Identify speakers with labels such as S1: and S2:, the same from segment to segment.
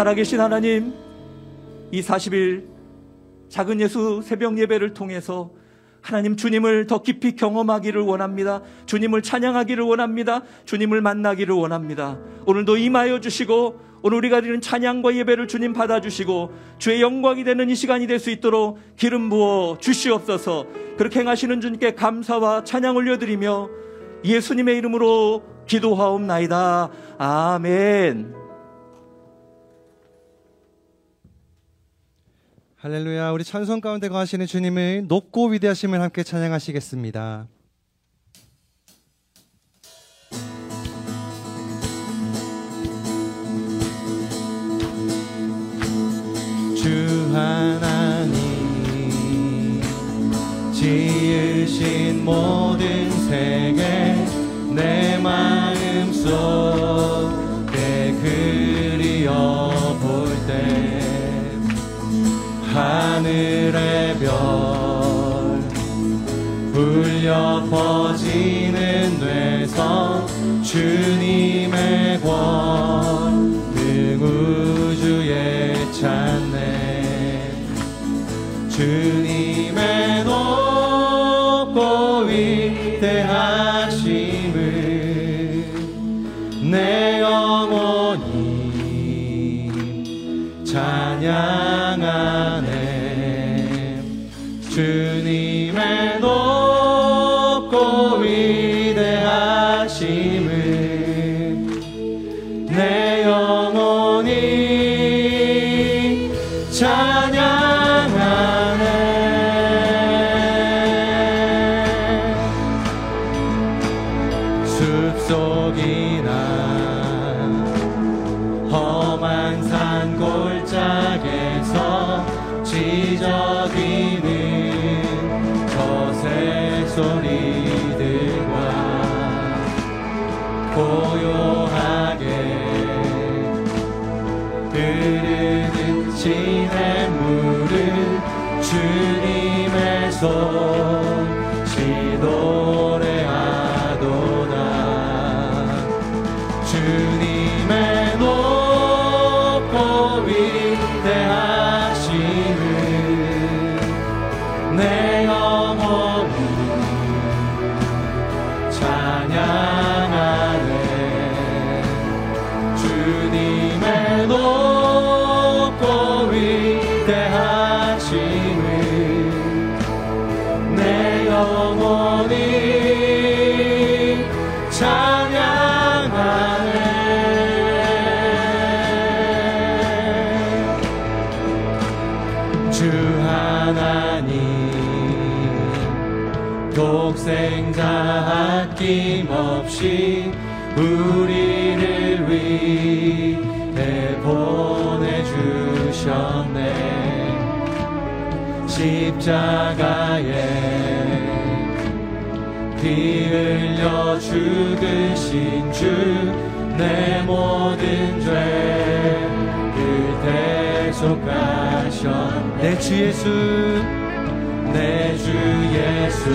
S1: 살아계신 하나님, 이 40일 작은 예수 새벽 예배를 통해서 하나님 주님을 더 깊이 경험하기를 원합니다. 주님을 찬양하기를 원합니다. 주님을 만나기를 원합니다. 오늘도 임하여 주시고 오늘 우리가 드리는 찬양과 예배를 주님 받아주시고 주의 영광이 되는 이 시간이 될 수 있도록 기름 부어 주시옵소서 그렇게 행하시는 주님께 감사와 찬양 올려드리며 예수님의 이름으로 기도하옵나이다. 아멘.
S2: 할렐루야. 우리 찬송 가운데 거하시는 주님의 높고 위대하심을 함께 찬양하시겠습니다. 주 하나님 지으신 모든 세계 내 마음 속 하늘의 별 울려 퍼지는 뇌성 주님의 권 능 우주에 찬네. 주님의 높고 위대하심을 내 영혼이 찬양하네 주 십자가에 피 흘려 죽으신 주 내 모든 죄를 대속하셨네. 내주 예수. 내 주 예수.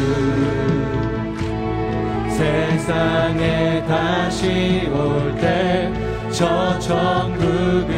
S2: 세상에 다시 올 때 저 천국으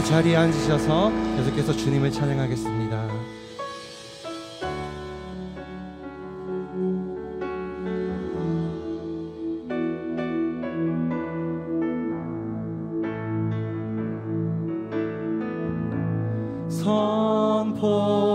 S2: 함께 자리에 앉으셔서 계속해서 주님을 찬양하겠습니다. 선포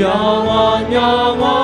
S2: 영원 영원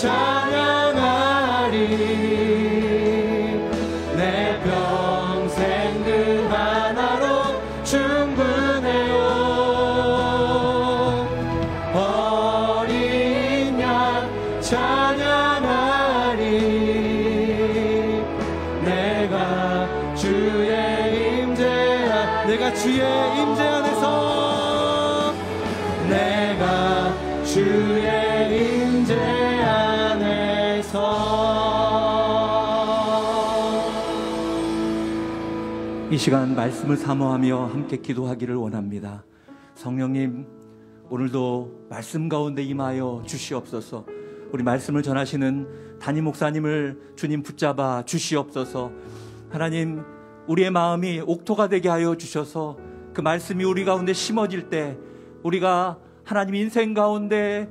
S2: 찬양하리
S1: 시간 말씀을 사모하며 함께 기도하기를 원합니다. 성령님, 오늘도 말씀 가운데 임하여 주시옵소서. 우리 말씀을 전하시는 담임 목사님을 주님 붙잡아 주시옵소서. 하나님, 우리의 마음이 옥토가 되게 하여 주셔서 그 말씀이 우리 가운데 심어질 때 우리가 하나님 인생 가운데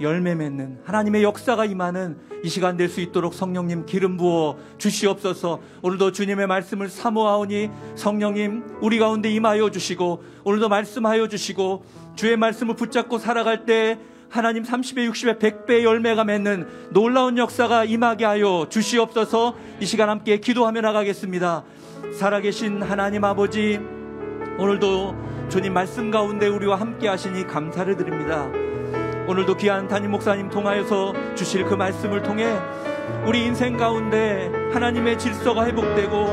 S1: 열매 맺는 하나님의 역사가 임하는 이 시간 될 수 있도록 성령님 기름 부어 주시옵소서 오늘도 주님의 말씀을 사모하오니 성령님 우리 가운데 임하여 주시고 오늘도 말씀하여 주시고 주의 말씀을 붙잡고 살아갈 때 하나님 30에 60에 100배의 열매가 맺는 놀라운 역사가 임하게 하여 주시옵소서 이 시간 함께 기도하며 나가겠습니다. 살아계신 하나님 아버지 오늘도 주님 말씀 가운데 우리와 함께 하시니 감사를 드립니다. 오늘도 귀한 담임 목사님 통하여서 주실 그 말씀을 통해 우리 인생 가운데 하나님의 질서가 회복되고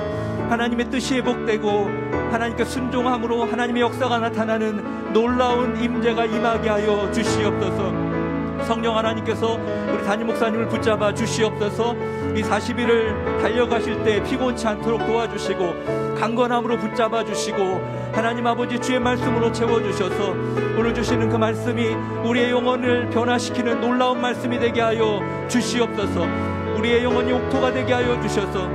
S1: 하나님의 뜻이 회복되고 하나님께 순종함으로 하나님의 역사가 나타나는 놀라운 임재가 임하게 하여 주시옵소서. 성령 하나님께서 우리 담임 목사님을 붙잡아 주시옵소서 이 40일을 달려가실 때 피곤치 않도록 도와주시고 강건함으로 붙잡아 주시고 하나님 아버지 주의 말씀으로 채워주셔서 오늘 주시는 그 말씀이 우리의 영혼을 변화시키는 놀라운 말씀이 되게 하여 주시옵소서 우리의 영혼이 옥토가 되게 하여 주셔서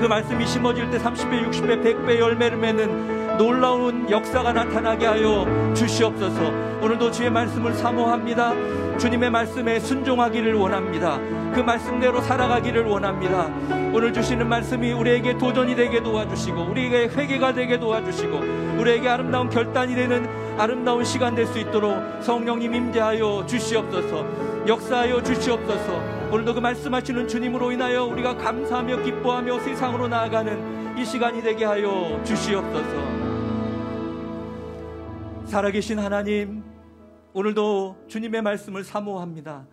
S1: 그 말씀이 심어질 때 30배, 60배, 100배 열매를 맺는 놀라운 역사가 나타나게 하여 주시옵소서. 오늘도 주의 말씀을 사모합니다. 주님의 말씀에 순종하기를 원합니다. 그 말씀대로 살아가기를 원합니다. 오늘 주시는 말씀이 우리에게 도전이 되게 도와주시고 우리에게 회개가 되게 도와주시고 우리에게 아름다운 결단이 되는 아름다운 시간 될 수 있도록 성령님 임재하여 주시옵소서. 역사하여 주시옵소서. 오늘도 그 말씀하시는 주님으로 인하여 우리가 감사하며 기뻐하며 세상으로 나아가는 이 시간이 되게 하여 주시옵소서. 살아계신 하나님, 오늘도 주님의 말씀을 사모합니다.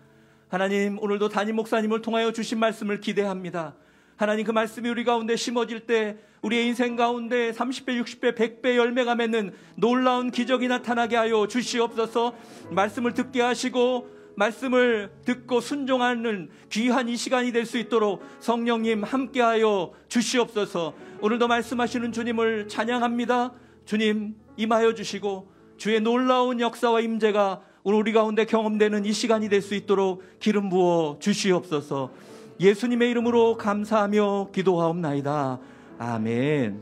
S1: 하나님, 오늘도 담임 목사님을 통하여 주신 말씀을 기대합니다. 하나님 그 말씀이 우리 가운데 심어질 때 우리의 인생 가운데 30배, 60배, 100배 열매가 맺는 놀라운 기적이 나타나게 하여 주시옵소서 말씀을 듣게 하시고 말씀을 듣고 순종하는 귀한 이 시간이 될 수 있도록 성령님 함께하여 주시옵소서 오늘도 말씀하시는 주님을 찬양합니다. 주님 임하여 주시고 주의 놀라운 역사와 임재가 오늘 우리 가운데 경험되는 이 시간이 될 수 있도록 기름 부어 주시옵소서. 예수님의 이름으로 감사하며 기도하옵나이다. 아멘.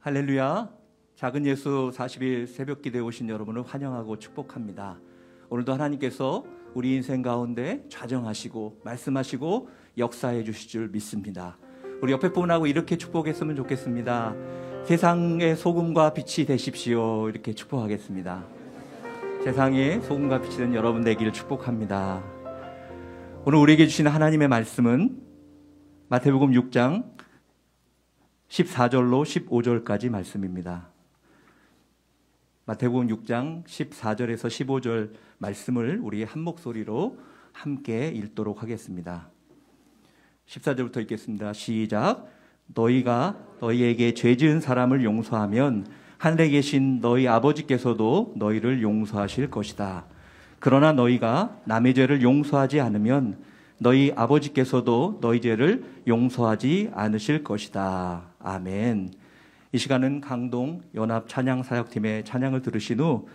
S1: 할렐루야. 작은 예수 40일 새벽 기대에 오신 여러분을 환영하고 축복합니다. 오늘도 하나님께서 우리 인생 가운데 좌정하시고 말씀하시고 역사해 주실 줄 믿습니다. 우리 옆에 분하고 이렇게 축복했으면 좋겠습니다. 세상의 소금과 빛이 되십시오. 이렇게 축복하겠습니다. 세상의 소금과 빛이 된 여러분 되기를 축복합니다. 오늘 우리에게 주신 하나님의 말씀은 마태복음 6장 14절로 15절까지 말씀입니다. 마태복음 6장 14절에서 15절 말씀을 우리 한 목소리로 함께 읽도록 하겠습니다. 14절부터 읽겠습니다. 시작. 너희가 너희에게 죄 지은 사람을 용서하면 하늘에 계신 너희 아버지께서도 너희를 용서하실 것이다. 그러나 너희가 남의 죄를 용서하지 않으면 너희 아버지께서도 너희 죄를 용서하지 않으실 것이다. 아멘. 이 시간은 강동 연합 찬양 사역팀의 찬양을 들으신 후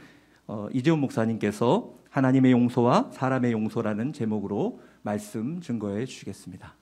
S1: 어, 이재훈 목사님께서 하나님의 용서와 사람의 용서라는 제목으로 말씀 증거해 주시겠습니다.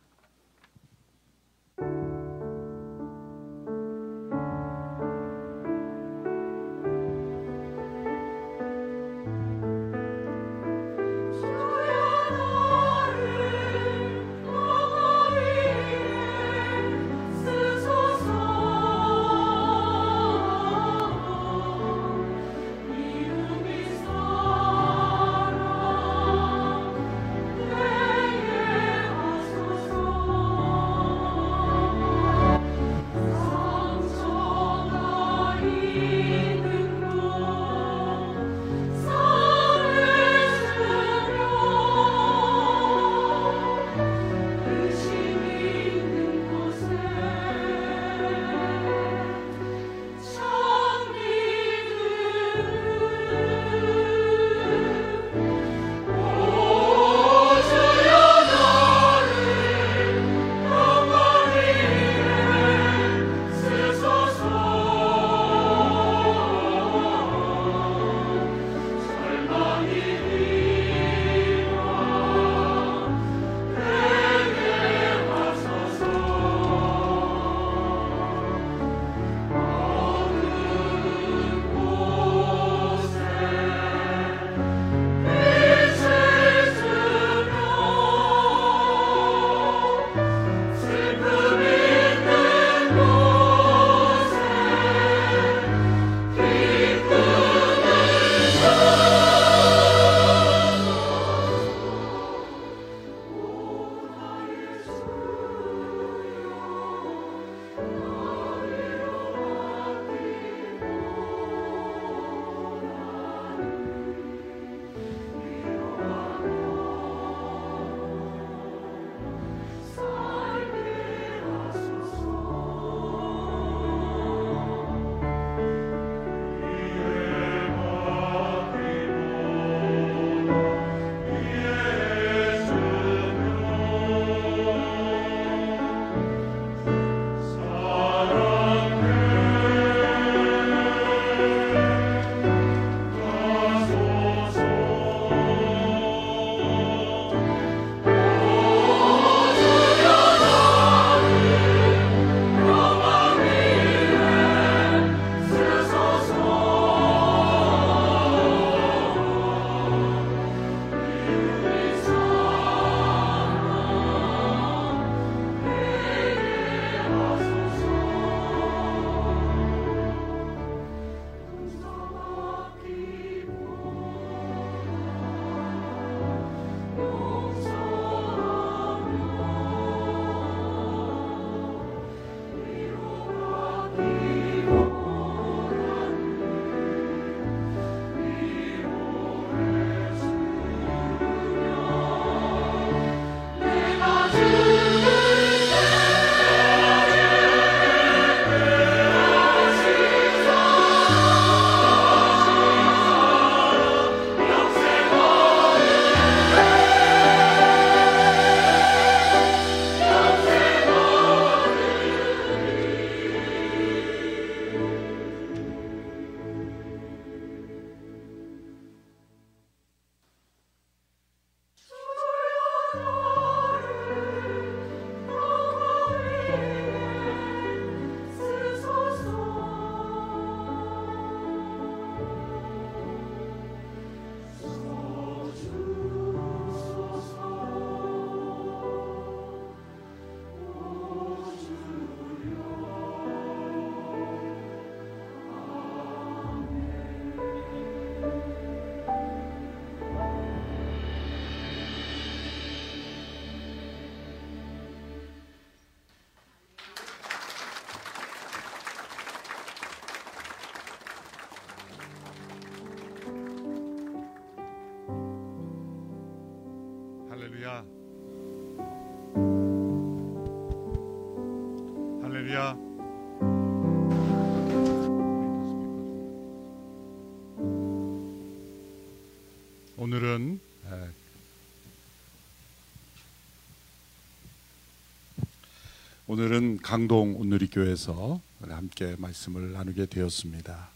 S3: 오늘은 강동 온누리교회에서 함께 말씀을 나누게 되었습니다.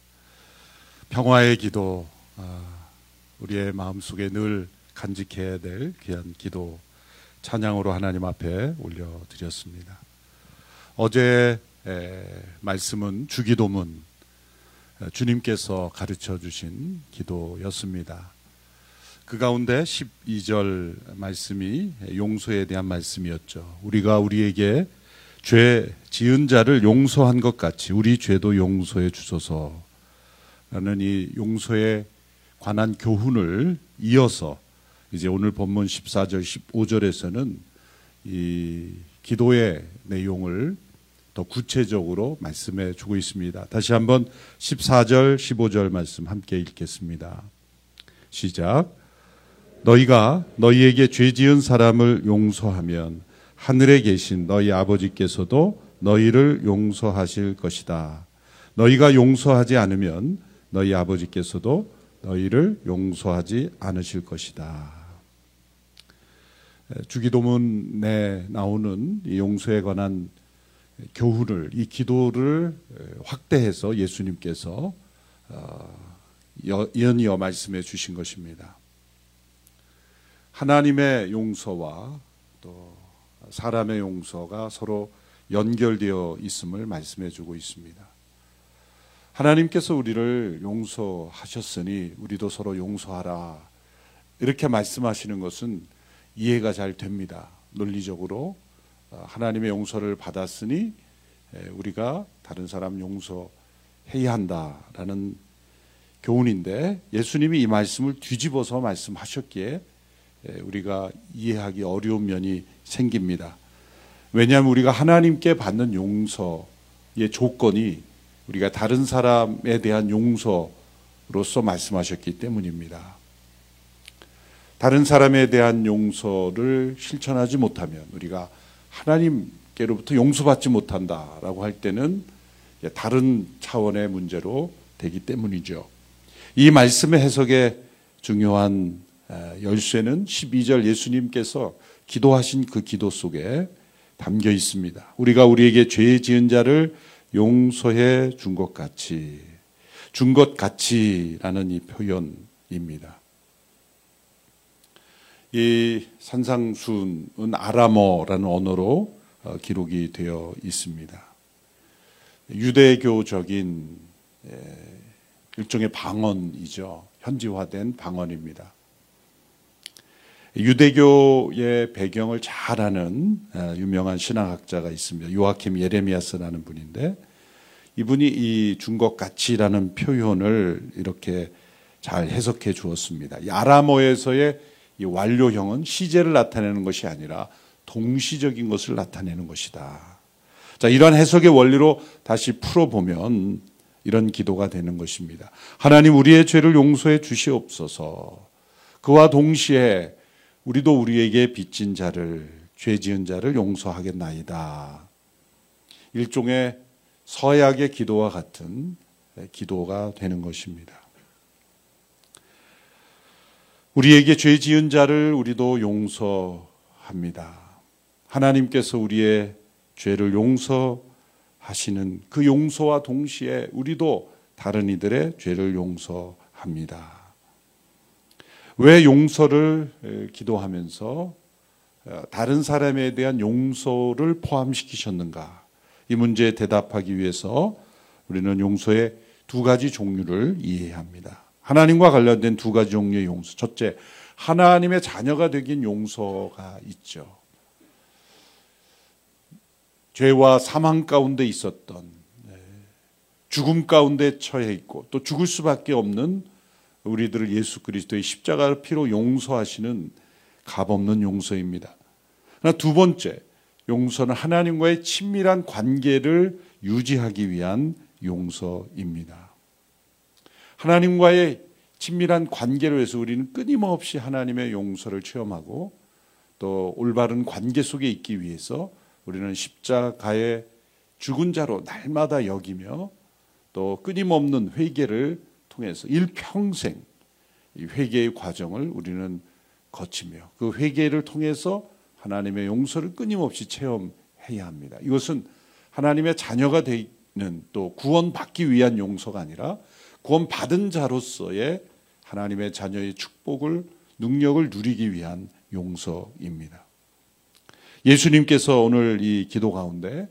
S3: 평화의 기도, 아, 우리의 마음속에 늘 간직해야 될 귀한 기도 찬양으로 하나님 앞에 올려드렸습니다. 어제 에, 말씀은 주기도문 에, 주님께서 가르쳐 주신 기도였습니다. 그 가운데 12절 말씀이 용서에 대한 말씀이었죠. 우리가 우리에게 죄 지은 자를 용서한 것 같이 우리 죄도 용서해 주소서라는 이 용서에 관한 교훈을 이어서 이제 오늘 본문 14절 15절에서는 이 기도의 내용을 더 구체적으로 말씀해 주고 있습니다. 다시 한번 14절 15절 말씀 함께 읽겠습니다. 시작 너희가 너희에게 죄 지은 사람을 용서하면 하늘에 계신 너희 아버지께서도 너희를 용서하실 것이다. 너희가 용서하지 않으면 너희 아버지께서도 너희를 용서하지 않으실 것이다. 주기도문에 나오는 이 용서에 관한 교훈을 이 기도를 확대해서 예수님께서 어, 연이어 말씀해 주신 것입니다. 하나님의 용서와 또 사람의 용서가 서로 연결되어 있음을 말씀해 주고 있습니다. 하나님께서 우리를 용서하셨으니 우리도 서로 용서하라. 이렇게 말씀하시는 것은 이해가 잘 됩니다. 논리적으로 어, 하나님의 용서를 받았으니 우리가 다른 사람 용서해야 한다라는 교훈인데 예수님이 이 말씀을 뒤집어서 말씀하셨기에 우리가 이해하기 어려운 면이 생깁니다. 왜냐하면 우리가 하나님께 받는 용서의 조건이 우리가 다른 사람에 대한 용서로서 말씀하셨기 때문입니다. 다른 사람에 대한 용서를 실천하지 못하면 우리가 하나님께로부터 용서받지 못한다라고 할 때는 다른 차원의 문제로 되기 때문이죠. 이 말씀의 해석에 중요한 열쇠는 12절 예수님께서 기도하신 그 기도 속에 담겨 있습니다. 우리가 우리에게 죄 지은 자를 용서해 준 것 같이 준 것 같이라는 이 표현입니다. 이 산상순은 아람어라는 언어로 어, 기록이 되어 있습니다. 유대교적인 일종의 방언이죠. 현지화된 방언입니다. 유대교의 배경을 잘 아는 어, 유명한 신학학자가 있습니다. 요아킴 예레미야스라는 분인데 이분이 이 중것 가치라는 표현을 이렇게 잘 해석해 주었습니다. 아람어에서의 이 완료형은 시제를 나타내는 것이 아니라 동시적인 것을 나타내는 것이다. 자, 이러한 해석의 원리로 다시 풀어보면 이런 기도가 되는 것입니다. 하나님 우리의 죄를 용서해 주시옵소서. 그와 동시에 우리도 우리에게 빚진 자를 죄 지은 자를 용서하겠나이다. 일종의 서약의 기도와 같은 기도가 되는 것입니다. 우리에게 죄 지은 자를 우리도 용서합니다. 하나님께서 우리의 죄를 용서하시는 그 용서와 동시에 우리도 다른 이들의 죄를 용서합니다. 왜 용서를 기도하면서 어, 다른 사람에 대한 용서를 포함시키셨는가? 이 문제에 대답하기 위해서 우리는 용서의 두 가지 종류를 이해해야 합니다. 하나님과 관련된 두 가지 종류의 용서. 첫째, 하나님의 자녀가 되긴 용서가 있죠. 죄와 사망 가운데 있었던 네, 죽음 가운데 처해 있고 또 죽을 수밖에 없는 우리들을 예수 그리스도의 십자가를 피로 용서하시는 값없는 용서입니다. 그러나 두 번째, 용서는 하나님과의 친밀한 관계를 유지하기 위한 용서입니다. 하나님과의 친밀한 관계로 해서 우리는 끊임없이 하나님의 용서를 체험하고 또 올바른 관계 속에 있기 위해서 우리는 십자가의 죽은 자로 날마다 여기며 또 끊임없는 회개를 통해서 일평생 이 회개의 과정을 우리는 거치며 그 회개를 통해서 하나님의 용서를 끊임없이 체험해야 합니다. 이것은 하나님의 자녀가 되는 또 구원받기 위한 용서가 아니라 구원받은 자로서의 하나님의 자녀의 축복을 능력을 누리기 위한 용서입니다. 예수님께서 오늘 이 기도 가운데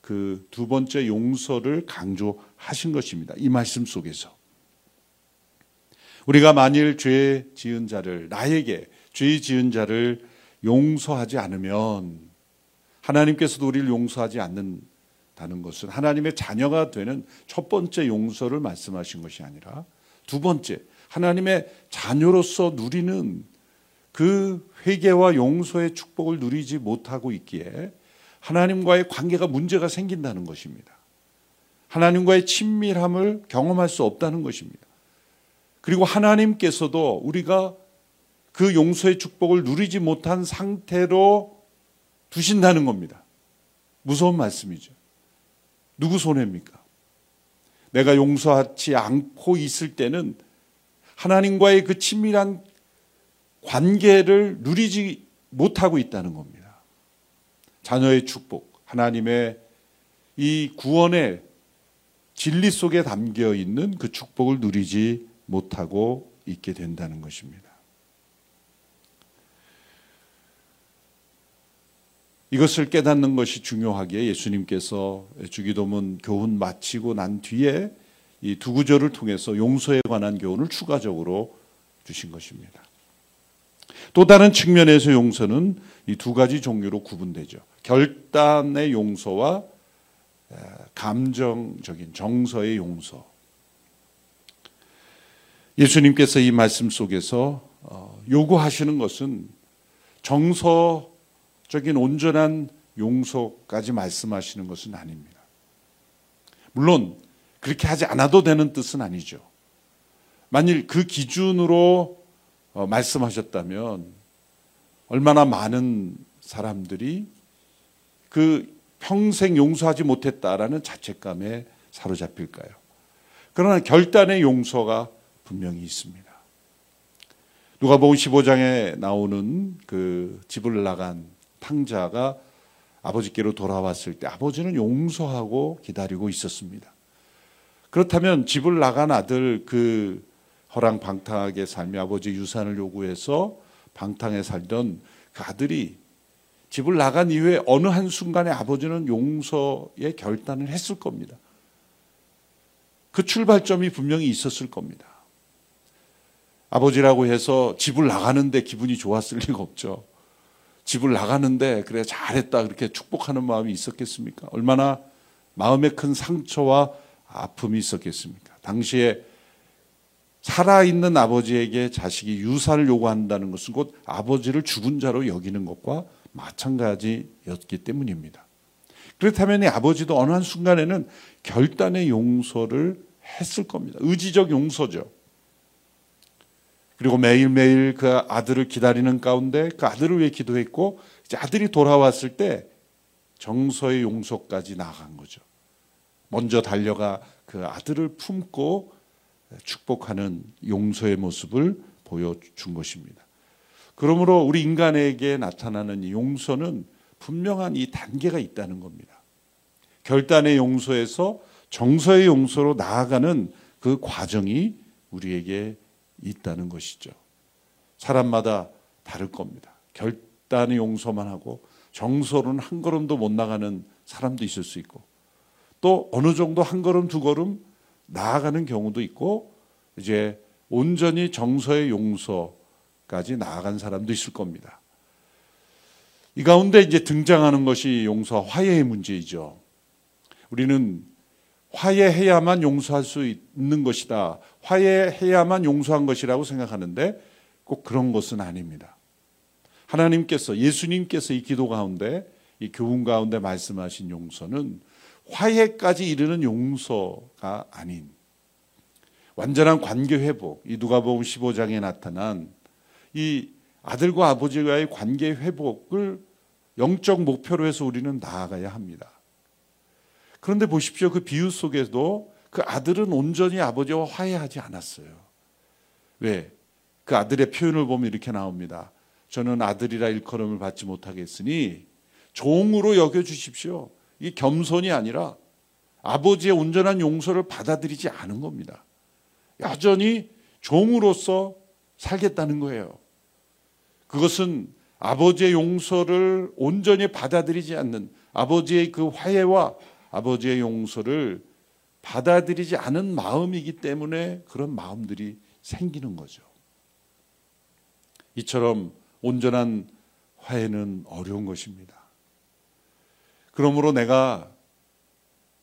S3: 그 두 번째 용서를 강조하신 것입니다. 이 말씀 속에서 우리가 만일 죄 지은 자를 나에게 죄 지은 자를 용서하지 않으면 하나님께서도 우리를 용서하지 않는다는 것은 하나님의 자녀가 되는 첫 번째 용서를 말씀하신 것이 아니라 두 번째 하나님의 자녀로서 누리는 그 회개와 용서의 축복을 누리지 못하고 있기에 하나님과의 관계가 문제가 생긴다는 것입니다. 하나님과의 친밀함을 경험할 수 없다는 것입니다. 그리고 하나님께서도 우리가 그 용서의 축복을 누리지 못한 상태로 두신다는 겁니다. 무서운 말씀이죠. 누구 손해입니까? 내가 용서하지 않고 있을 때는 하나님과의 그 친밀한 관계를 누리지 못하고 있다는 겁니다. 자녀의 축복, 하나님의 이 구원의 진리 속에 담겨 있는 그 축복을 누리지 못하고 있게 된다는 것입니다. 이것을 깨닫는 것이 중요하기에 예수님께서 주기도문 교훈 마치고 난 뒤에 이 두 구절을 통해서 용서에 관한 교훈을 추가적으로 주신 것입니다. 또 다른 측면에서 용서는 이 두 가지 종류로 구분되죠. 결단의 용서와 감정적인 정서의 용서. 예수님께서 이 말씀 속에서 어, 요구하시는 것은 정서적인 온전한 용서까지 말씀하시는 것은 아닙니다. 물론 그렇게 하지 않아도 되는 뜻은 아니죠. 만일 그 기준으로 어, 말씀하셨다면 얼마나 많은 사람들이 그 평생 용서하지 못했다라는 자책감에 사로잡힐까요? 그러나 결단의 용서가 분명히 있습니다. 누가복음 15장에 나오는 그 집을 나간 탕자가 아버지께로 돌아왔을 때 아버지는 용서하고 기다리고 있었습니다. 그렇다면 집을 나간 아들 그 허랑 방탕하게 살며 아버지 유산을 요구해서 방탕에 살던 그 아들이 집을 나간 이후에 어느 한 순간에 아버지는 용서의 결단을 했을 겁니다. 그 출발점이 분명히 있었을 겁니다. 아버지라고 해서 집을 나가는데 기분이 좋았을 리가 없죠. 집을 나가는데 그래 잘했다 그렇게 축복하는 마음이 있었겠습니까? 얼마나 마음에 큰 상처와 아픔이 있었겠습니까? 당시에 살아있는 아버지에게 자식이 유산을 요구한다는 것은 곧 아버지를 죽은 자로 여기는 것과 마찬가지였기 때문입니다. 그렇다면 이 아버지도 어느 한 순간에는 결단의 용서를 했을 겁니다. 의지적 용서죠. 그리고 매일매일 그 아들을 기다리는 가운데 그 아들을 위해 기도했고 이제 아들이 돌아왔을 때 정서의 용서까지 나간 거죠. 먼저 달려가 그 아들을 품고 축복하는 용서의 모습을 보여준 것입니다. 그러므로 우리 인간에게 나타나는 이 용서는 분명한 이 단계가 있다는 겁니다. 결단의 용서에서 정서의 용서로 나아가는 그 과정이 우리에게 있다는 것이죠. 사람마다 다를 겁니다. 결단의 용서만 하고 정서로는 한 걸음도 못 나가는 사람도 있을 수 있고 또 어느 정도 한 걸음 두 걸음 나아가는 경우도 있고 이제 온전히 정서의 용서까지 나아간 사람도 있을 겁니다. 이 가운데 이제 등장하는 것이 용서 화해의 문제이죠. 우리는 화해해야만 용서할 수 있는 것이다. 화해해야만 용서한 것이라고 생각하는데 꼭 그런 것은 아닙니다. 하나님께서 예수님께서 이 기도 가운데 이 교훈 가운데 말씀하신 용서는 화해까지 이르는 용서가 아닌 완전한 관계 회복, 이 누가복음 15장에 나타난 이 아들과 아버지와의 관계 회복을 영적 목표로 해서 우리는 나아가야 합니다. 그런데 보십시오. 그 비유 속에도 그 아들은 온전히 아버지와 화해하지 않았어요. 왜? 그 아들의 표현을 보면 이렇게 나옵니다. 저는 아들이라 일컬음을 받지 못하겠으니 종으로 여겨 주십시오. 이 겸손이 아니라 아버지의 온전한 용서를 받아들이지 않은 겁니다. 여전히 종으로서 살겠다는 거예요. 그것은 아버지의 용서를 온전히 받아들이지 않는 아버지의 그 화해와 아버지의 용서를 받아들이지 않은 마음이기 때문에 그런 마음들이 생기는 거죠. 이처럼 온전한 화해는 어려운 것입니다. 그러므로 내가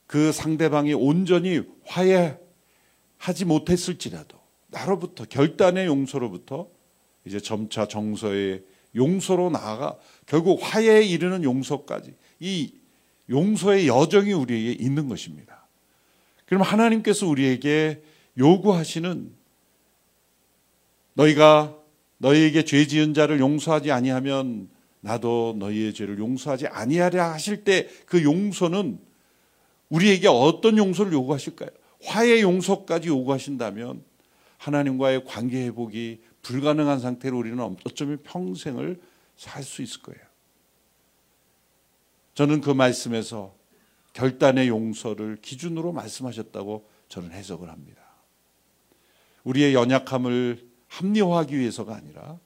S3: 그 상대방이 온전히 화해하지 못했을지라도 나로부터 결단의 용서로부터 이제 점차 정서의 용서로 나아가 결국 화해에 이르는 용서까지 이 용서의 여정이 우리에게 있는 것입니다. 그럼 하나님께서 우리에게 요구하시는 너희가 너희에게 죄 지은 자를 용서하지 아니하면 나도 너희의 죄를 용서하지 아니하랴 하실 때 그 용서는 우리에게 어떤 용서를 요구하실까요? 화해 용서까지 요구하신다면 하나님과의 관계 회복이 불가능한 상태로 우리는 어쩌면 평생을 살 수 있을 거예요. 저는 그 말씀에서 결단의 용서를 기준으로 말씀하셨다고 저는 해석을 합니다. 우리의 연약함을 합리화하기 위해서가 아니라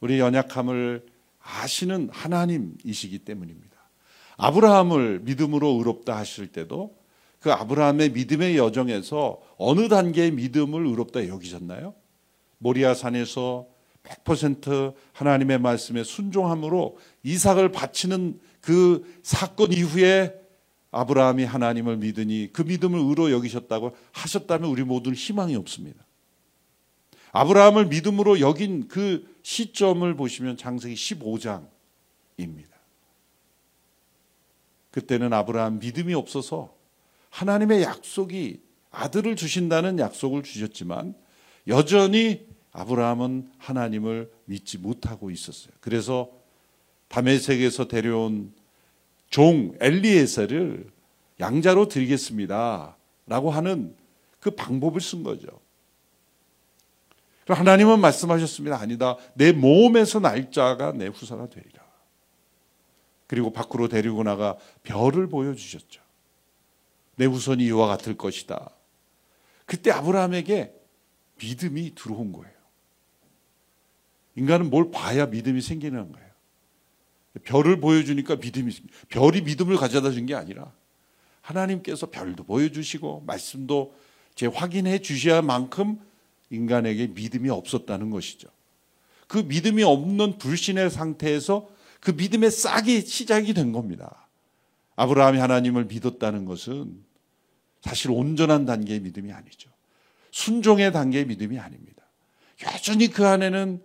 S3: 우리의 연약함을 아시는 하나님이시기 때문입니다. 아브라함을 믿음으로 의롭다 하실 때도 그 아브라함의 믿음의 여정에서 어느 단계의 믿음을 의롭다 여기셨나요? 모리아 산에서 100% 하나님의 말씀에 순종함으로 이삭을 바치는 그 사건 이후에 아브라함이 하나님을 믿으니 그 믿음을 의로 여기셨다고 하셨다면 우리 모두는 희망이 없습니다. 아브라함을 믿음으로 여긴 그 시점을 보시면 장세기 15장입니다. 그때는 아브라함 믿음이 없어서 하나님의 약속이 아들을 주신다는 약속을 주셨지만 여전히 아브라함은 하나님을 믿지 못하고 있었어요. 그래서 다메섹에서 데려온 종 엘리에셀을 양자로 드리겠습니다. 라고 하는 그 방법을 쓴 거죠. 하나님은 말씀하셨습니다. 아니다. 내 몸에서 날짜가 내 후사가 되리라. 그리고 밖으로 데리고 나가 별을 보여주셨죠. 내 후손이 이와 같을 것이다. 그때 아브라함에게 믿음이 들어온 거예요. 인간은 뭘 봐야 믿음이 생기는 거예요. 별을 보여주니까 믿음이 별이 믿음을 가져다 준 게 아니라 하나님께서 별도 보여주시고 말씀도 제 확인해 주셔야 만큼 인간에게 믿음이 없었다는 것이죠. 그 믿음이 없는 불신의 상태에서 그 믿음의 싹이 시작이 된 겁니다. 아브라함이 하나님을 믿었다는 것은 사실 온전한 단계의 믿음이 아니죠. 순종의 단계의 믿음이 아닙니다. 여전히 그 안에는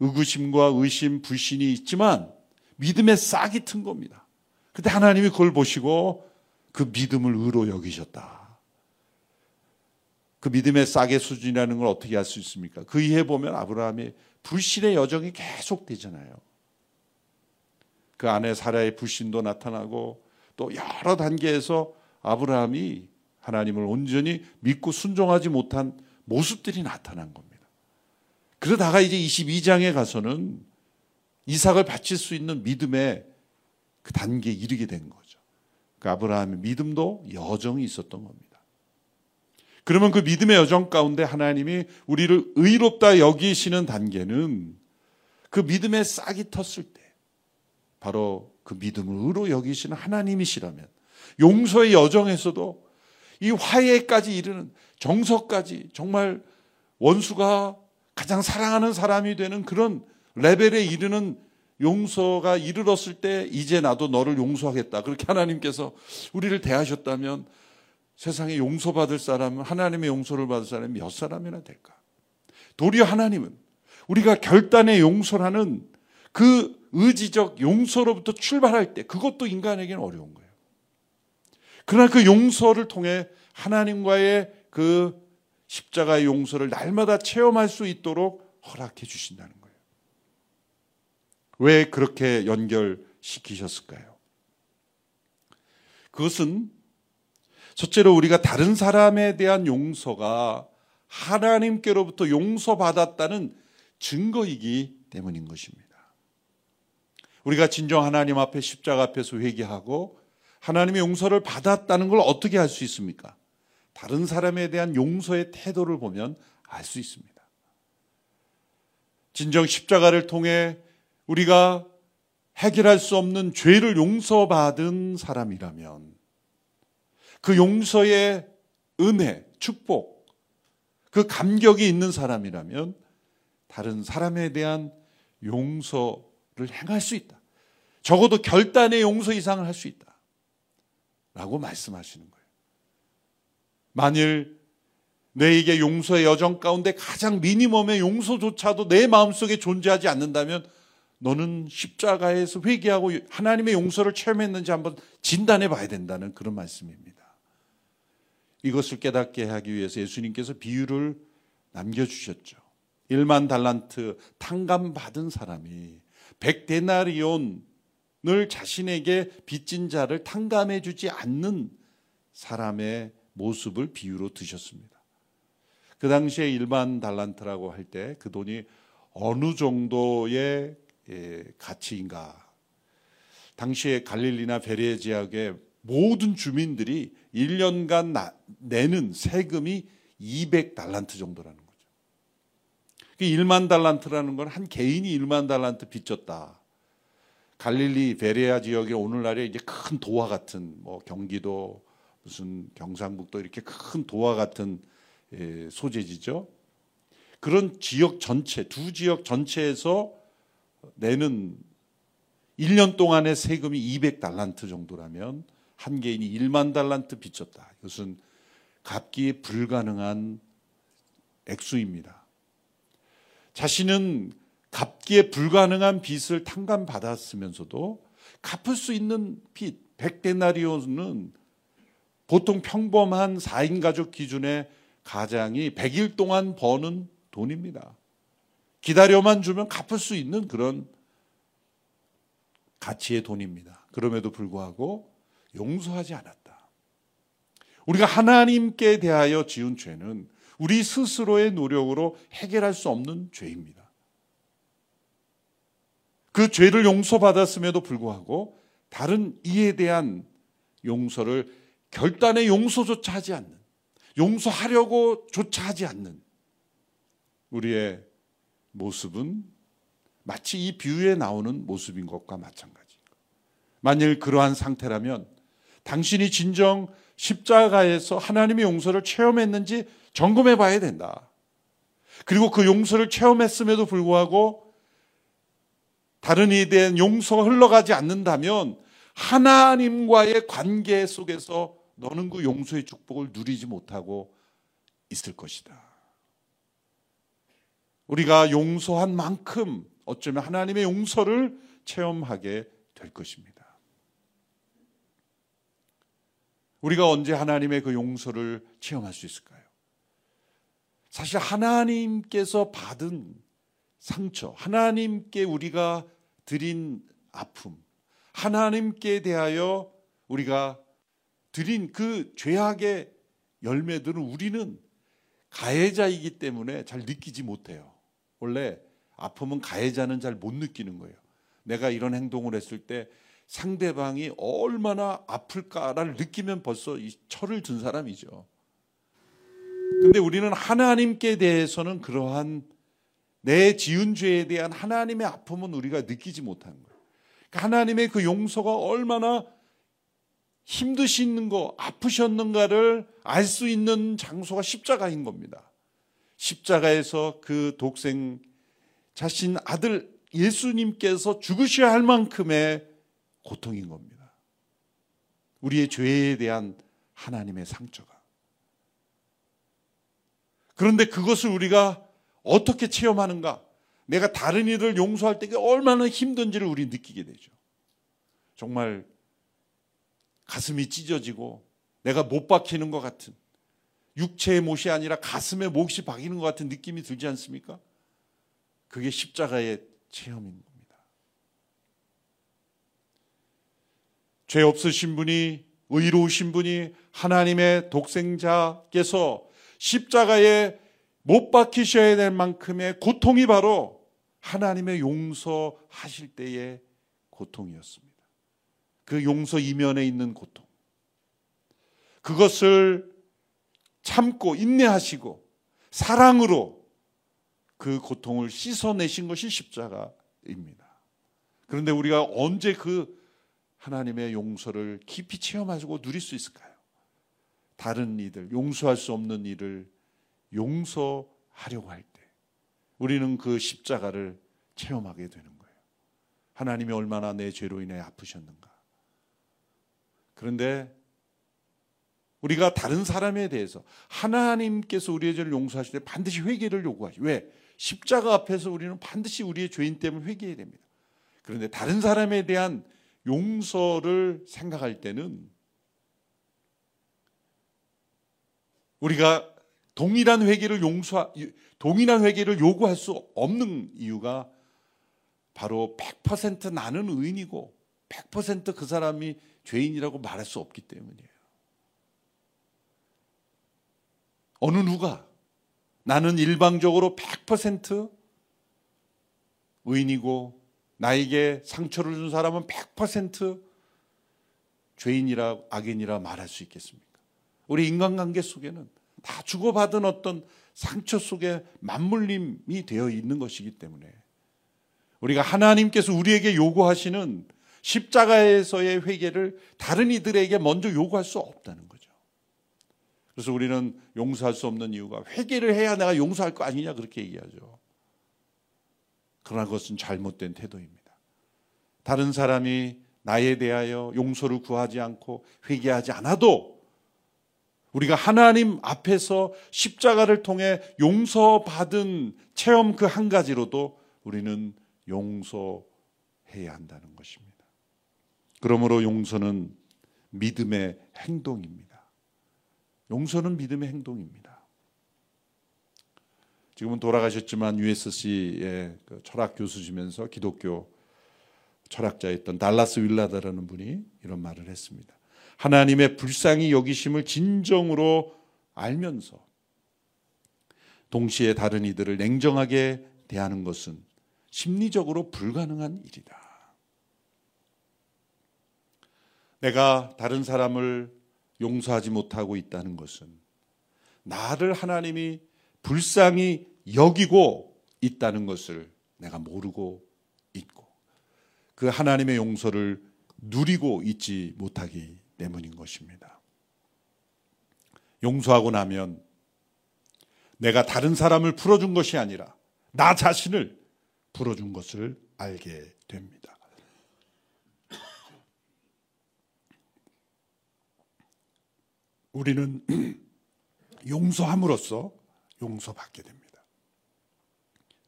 S3: 의구심과 의심, 불신이 있지만 믿음의 싹이 튼 겁니다. 그때 하나님이 그걸 보시고 그 믿음을 의로 여기셨다. 그 믿음의 싹의 수준이라는 걸 어떻게 알 수 있습니까? 그 이해 보면 아브라함의 불신의 여정이 계속 되잖아요. 그 안에 사라의 불신도 나타나고 또 여러 단계에서 아브라함이 하나님을 온전히 믿고 순종하지 못한 모습들이 나타난 겁니다. 그러다가 이제 22장에 가서는 이삭을 바칠 수 있는 믿음의 그 단계에 이르게 된 거죠. 그 아브라함의 믿음도 여정이 있었던 겁니다. 그러면 그 믿음의 여정 가운데 하나님이 우리를 의롭다 여기시는 단계는 그 믿음의 싹이 텄을 때 바로 그 믿음을 의로 여기시는 하나님이시라면 용서의 여정에서도 이 화해까지 이르는 정서까지 정말 원수가 가장 사랑하는 사람이 되는 그런 레벨에 이르는 용서가 이르렀을 때 이제 나도 너를 용서하겠다. 그렇게 하나님께서 우리를 대하셨다면 세상에 용서받을 사람은 하나님의 용서를 받을 사람이 몇 사람이나 될까? 도리어 하나님은 우리가 결단의 용서라는 그 의지적 용서로부터 출발할 때 그것도 인간에게는 어려운 거예요. 그러나 그 용서를 통해 하나님과의 그 십자가의 용서를 날마다 체험할 수 있도록 허락해 주신다는 거예요. 왜 그렇게 연결시키셨을까요? 그것은 첫째로 우리가 다른 사람에 대한 용서가 하나님께로부터 용서받았다는 증거이기 때문인 것입니다. 우리가 진정 하나님 앞에 십자가 앞에서 회개하고 하나님의 용서를 받았다는 걸 어떻게 알 수 있습니까? 다른 사람에 대한 용서의 태도를 보면 알 수 있습니다. 진정 십자가를 통해 우리가 해결할 수 없는 죄를 용서받은 사람이라면 그 용서의 은혜, 축복, 그 감격이 있는 사람이라면 다른 사람에 대한 용서를 행할 수 있다. 적어도 결단의 용서 이상을 할 수 있다. 라고 말씀하시는 거예요. 만일 내에게 용서의 여정 가운데 가장 미니멈의 용서조차도 내 마음속에 존재하지 않는다면 너는 십자가에서 회개하고 하나님의 용서를 체험했는지 한번 진단해 봐야 된다는 그런 말씀입니다. 이것을 깨닫게 하기 위해서 예수님께서 비유를 남겨주셨죠. 1만 달란트 탕감 받은 사람이 100데나리온을 자신에게 빚진 자를 탕감해 주지 않는 사람의 모습을 비유로 드셨습니다. 그 당시에 일반 달란트라고 할 때 그 돈이 어느 정도의 예, 가치인가. 당시에 갈릴리나 베레 지역의 모든 주민들이 1년간 나, 내는 세금이 200달란트 정도라는 거죠. 1만 그 달란트라는 건 한 개인이 1만 달란트 빚졌다. 갈릴리 베레아 지역의 오늘날의 이제 큰 도화 같은 뭐 경기도 무슨 경상북도 이렇게 큰 도화 같은 예, 소재지죠. 그런 지역 전체, 두 지역 전체에서 내는 1년 동안의 세금이 200달란트 정도라면 한 개인이 1만 달란트 빚졌다. 이것은 갚기 불가능한 액수입니다. 자신은 갚기에 불가능한 빚을 탕감받았으면서도 갚을 수 있는 빚, 100데나리오는 보통 평범한 4인 가족 기준의 가장이 100일 동안 버는 돈입니다. 기다려만 주면 갚을 수 있는 그런 가치의 돈입니다. 그럼에도 불구하고 용서하지 않았다. 우리가 하나님께 대하여 지은 죄는 우리 스스로의 노력으로 해결할 수 없는 죄입니다. 그 죄를 용서받았음에도 불구하고 다른 이에 대한 용서를 결단의 용서조차 하지 않는 용서하려고 조차 하지 않는 우리의 모습은 마치 이 비유에 나오는 모습인 것과 마찬가지. 만일 그러한 상태라면 당신이 진정 십자가에서 하나님의 용서를 체험했는지 점검해 봐야 된다. 그리고 그 용서를 체험했음에도 불구하고 다른 이에 대한 용서가 흘러가지 않는다면 하나님과의 관계 속에서 너는 그 용서의 축복을 누리지 못하고 있을 것이다. 우리가 용서한 만큼 어쩌면 하나님의 용서를 체험하게 될 것입니다. 우리가 언제 하나님의 그 용서를 체험할 수 있을까요? 사실 하나님께서 받은 상처, 하나님께 우리가 드린 아픔, 하나님께 대하여 우리가 드린 그 죄악의 열매들은 우리는 가해자이기 때문에 잘 느끼지 못해요. 원래 아픔은 가해자는 잘 못 느끼는 거예요. 내가 이런 행동을 했을 때 상대방이 얼마나 아플까를 느끼면 벌써 이 철을 든 사람이죠. 근데 우리는 하나님께 대해서는 그러한 내 지은 죄에 대한 하나님의 아픔은 우리가 느끼지 못하는 거예요. 그러니까 하나님의 그 용서가 얼마나 힘드시는 거, 아프셨는가를 알 수 있는 장소가 십자가인 겁니다. 십자가에서 그 독생 자신 아들 예수님께서 죽으셔야 할 만큼의 고통인 겁니다. 우리의 죄에 대한 하나님의 상처가. 그런데 그것을 우리가 어떻게 체험하는가? 내가 다른 이를 용서할 때 얼마나 힘든지를 우리 느끼게 되죠. 정말 가슴이 찢어지고 내가 못 박히는 것 같은 육체의 못이 아니라 가슴에 몫이 박이는 것 같은 느낌이 들지 않습니까? 그게 십자가의 체험인 겁니다. 죄 없으신 분이 의로우신 분이 하나님의 독생자께서 십자가에 못 박히셔야 될 만큼의 고통이 바로 하나님의 용서하실 때의 고통이었습니다. 그 용서 이면에 있는 고통. 그것을 참고 인내하시고 사랑으로 그 고통을 씻어내신 것이 십자가입니다. 그런데 우리가 언제 그 하나님의 용서를 깊이 체험하고 누릴 수 있을까요? 다른 이들, 용서할 수 없는 일을 용서하려고 할 때, 우리는 그 십자가를 체험하게 되는 거예요. 하나님이 얼마나 내 죄로 인해 아프셨는가. 그런데 우리가 다른 사람에 대해서 하나님께서 우리의 죄를 용서하실 때 반드시 회개를 요구하죠. 왜? 십자가 앞에서 우리는 반드시 우리의 죄인 때문에 회개해야 됩니다. 그런데 다른 사람에 대한 용서를 생각할 때는 우리가 동일한 회개를 용서 동일한 회개를 요구할 수 없는 이유가 바로 100% 나는 의인이고 100%그 사람이 죄인이라고 말할 수 없기 때문이에요. 어느 누가 나는 일방적으로 100% 의인이고 나에게 상처를 준 사람은 100% 죄인이라 악인이라 말할 수 있겠습니까? 우리 인간관계 속에는 다 주고받은 어떤 상처 속에 맞물림이 되어 있는 것이기 때문에 우리가 하나님께서 우리에게 요구하시는 십자가에서의 회개를 다른 이들에게 먼저 요구할 수 없다는. 그래서 우리는 용서할 수 없는 이유가 회개를 해야 내가 용서할 거 아니냐 그렇게 얘기하죠. 그러나 그것은 잘못된 태도입니다. 다른 사람이 나에 대하여 용서를 구하지 않고 회개하지 않아도 우리가 하나님 앞에서 십자가를 통해 용서받은 체험 그 한 가지로도 우리는 용서해야 한다는 것입니다. 그러므로 용서는 믿음의 행동입니다. 용서는 믿음의 행동입니다. 지금은 돌아가셨지만 USC의 그 철학 교수시면서 기독교 철학자였던 달라스 윌라다라는 분이 이런 말을 했습니다. 하나님의 불쌍히 여기심을 진정으로 알면서 동시에 다른 이들을 냉정하게 대하는 것은 심리적으로 불가능한 일이다. 내가 다른 사람을 용서하지 못하고 있다는 것은 나를 하나님이 불쌍히 여기고 있다는 것을 내가 모르고 있고 그 하나님의 용서를 누리고 있지 못하기 때문인 것입니다. 용서하고 나면 내가 다른 사람을 풀어준 것이 아니라 나 자신을 풀어준 것을 알게 됩니다. 우리는 용서함으로써 용서받게 됩니다.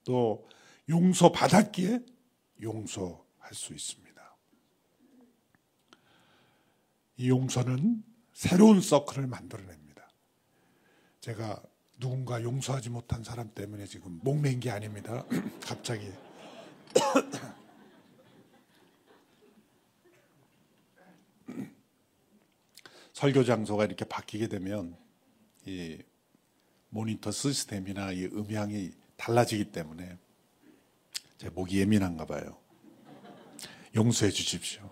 S3: 또 용서받았기에 용서할 수 있습니다. 이 용서는 새로운 서클을 만들어냅니다. 제가 누군가 용서하지 못한 사람 때문에 지금 목맨 게 아닙니다. 갑자기 설교 장소가 이렇게 바뀌게 되면 이 모니터 시스템이나 이 음향이 달라지기 때문에 제 목이 예민한가 봐요. 용서해 주십시오.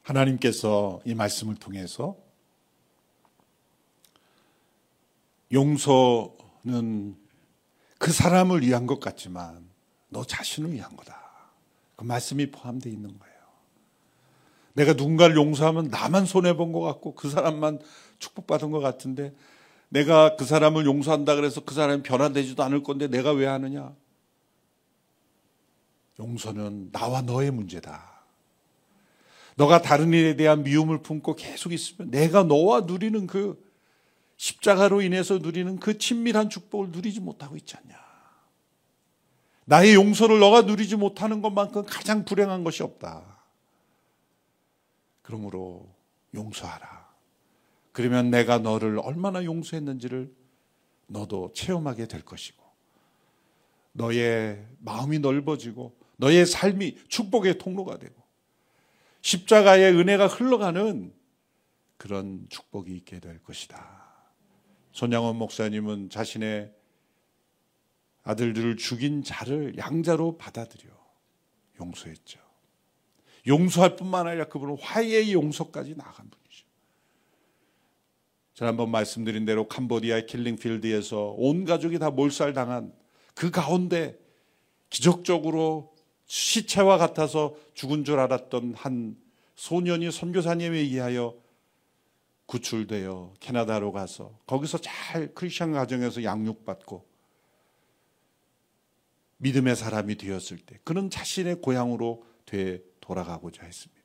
S3: 하나님께서 이 말씀을 통해서 용서는 그 사람을 위한 것 같지만 너 자신을 위한 거다. 그 말씀이 포함되어 있는 거예요. 내가 누군가를 용서하면 나만 손해본 것 같고 그 사람만 축복받은 것 같은데 내가 그 사람을 용서한다 그래서 그 사람이 변화되지도 않을 건데 내가 왜 하느냐? 용서는 나와 너의 문제다. 너가 다른 일에 대한 미움을 품고 계속 있으면 내가 너와 누리는 그 십자가로 인해서 누리는 그 친밀한 축복을 누리지 못하고 있지 않냐. 나의 용서를 너가 누리지 못하는 것만큼 가장 불행한 것이 없다. 그러므로 용서하라. 그러면 내가 너를 얼마나 용서했는지를 너도 체험하게 될 것이고, 너의 마음이 넓어지고, 너의 삶이 축복의 통로가 되고, 십자가의 은혜가 흘러가는 그런 축복이 있게 될 것이다. 손양원 목사님은 자신의 아들들을 죽인 자를 양자로 받아들여 용서했죠. 용서할 뿐만 아니라 그분은 화해의 용서까지 나간 분이죠. 지난번 말씀드린 대로 캄보디아의 킬링필드에서 온 가족이 다 몰살당한 그 가운데 기적적으로 시체와 같아서 죽은 줄 알았던 한 소년이 선교사님에 의하여 구출되어 캐나다로 가서 거기서 잘 크리스천 가정에서 양육받고 믿음의 사람이 되었을 때 그는 자신의 고향으로 되 돌아가고자 했습니다.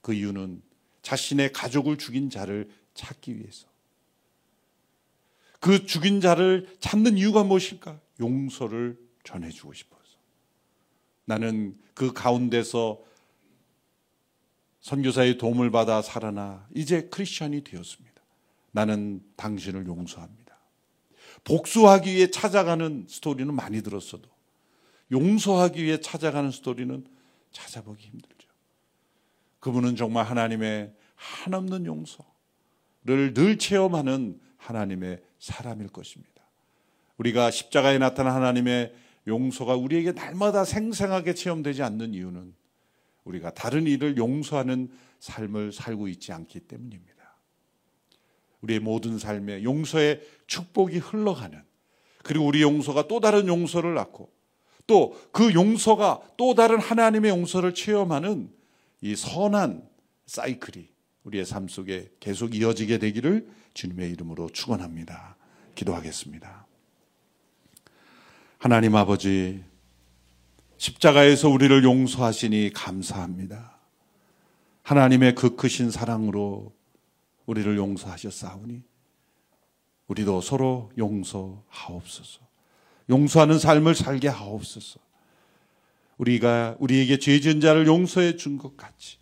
S3: 그 이유는 자신의 가족을 죽인 자를 찾기 위해서. 그 죽인 자를 찾는 이유가 무엇일까? 용서를 전해주고 싶어서. 나는 그 가운데서 선교사의 도움을 받아 살아나 이제 크리스천이 되었습니다. 나는 당신을 용서합니다. 복수하기 위해 찾아가는 스토리는 많이 들었어도 용서하기 위해 찾아가는 스토리는 찾아보기 힘들죠. 그분은 정말 하나님의 한없는 용서를 늘 체험하는 하나님의 사람일 것입니다. 우리가 십자가에 나타난 하나님의 용서가 우리에게 날마다 생생하게 체험되지 않는 이유는 우리가 다른 일을 용서하는 삶을 살고 있지 않기 때문입니다. 우리의 모든 삶에 용서의 축복이 흘러가는 그리고 우리 용서가 또 다른 용서를 낳고 또 그 용서가 또 다른 하나님의 용서를 체험하는 이 선한 사이클이 우리의 삶 속에 계속 이어지게 되기를 주님의 이름으로 축원합니다. 기도하겠습니다. 하나님 아버지 십자가에서 우리를 용서하시니 감사합니다. 하나님의 그 크신 사랑으로 우리를 용서하셨사오니 우리도 서로 용서하옵소서. 용서하는 삶을 살게 하옵소서. 우리가 우리에게 죄 지은 자를 용서해 준 것 같이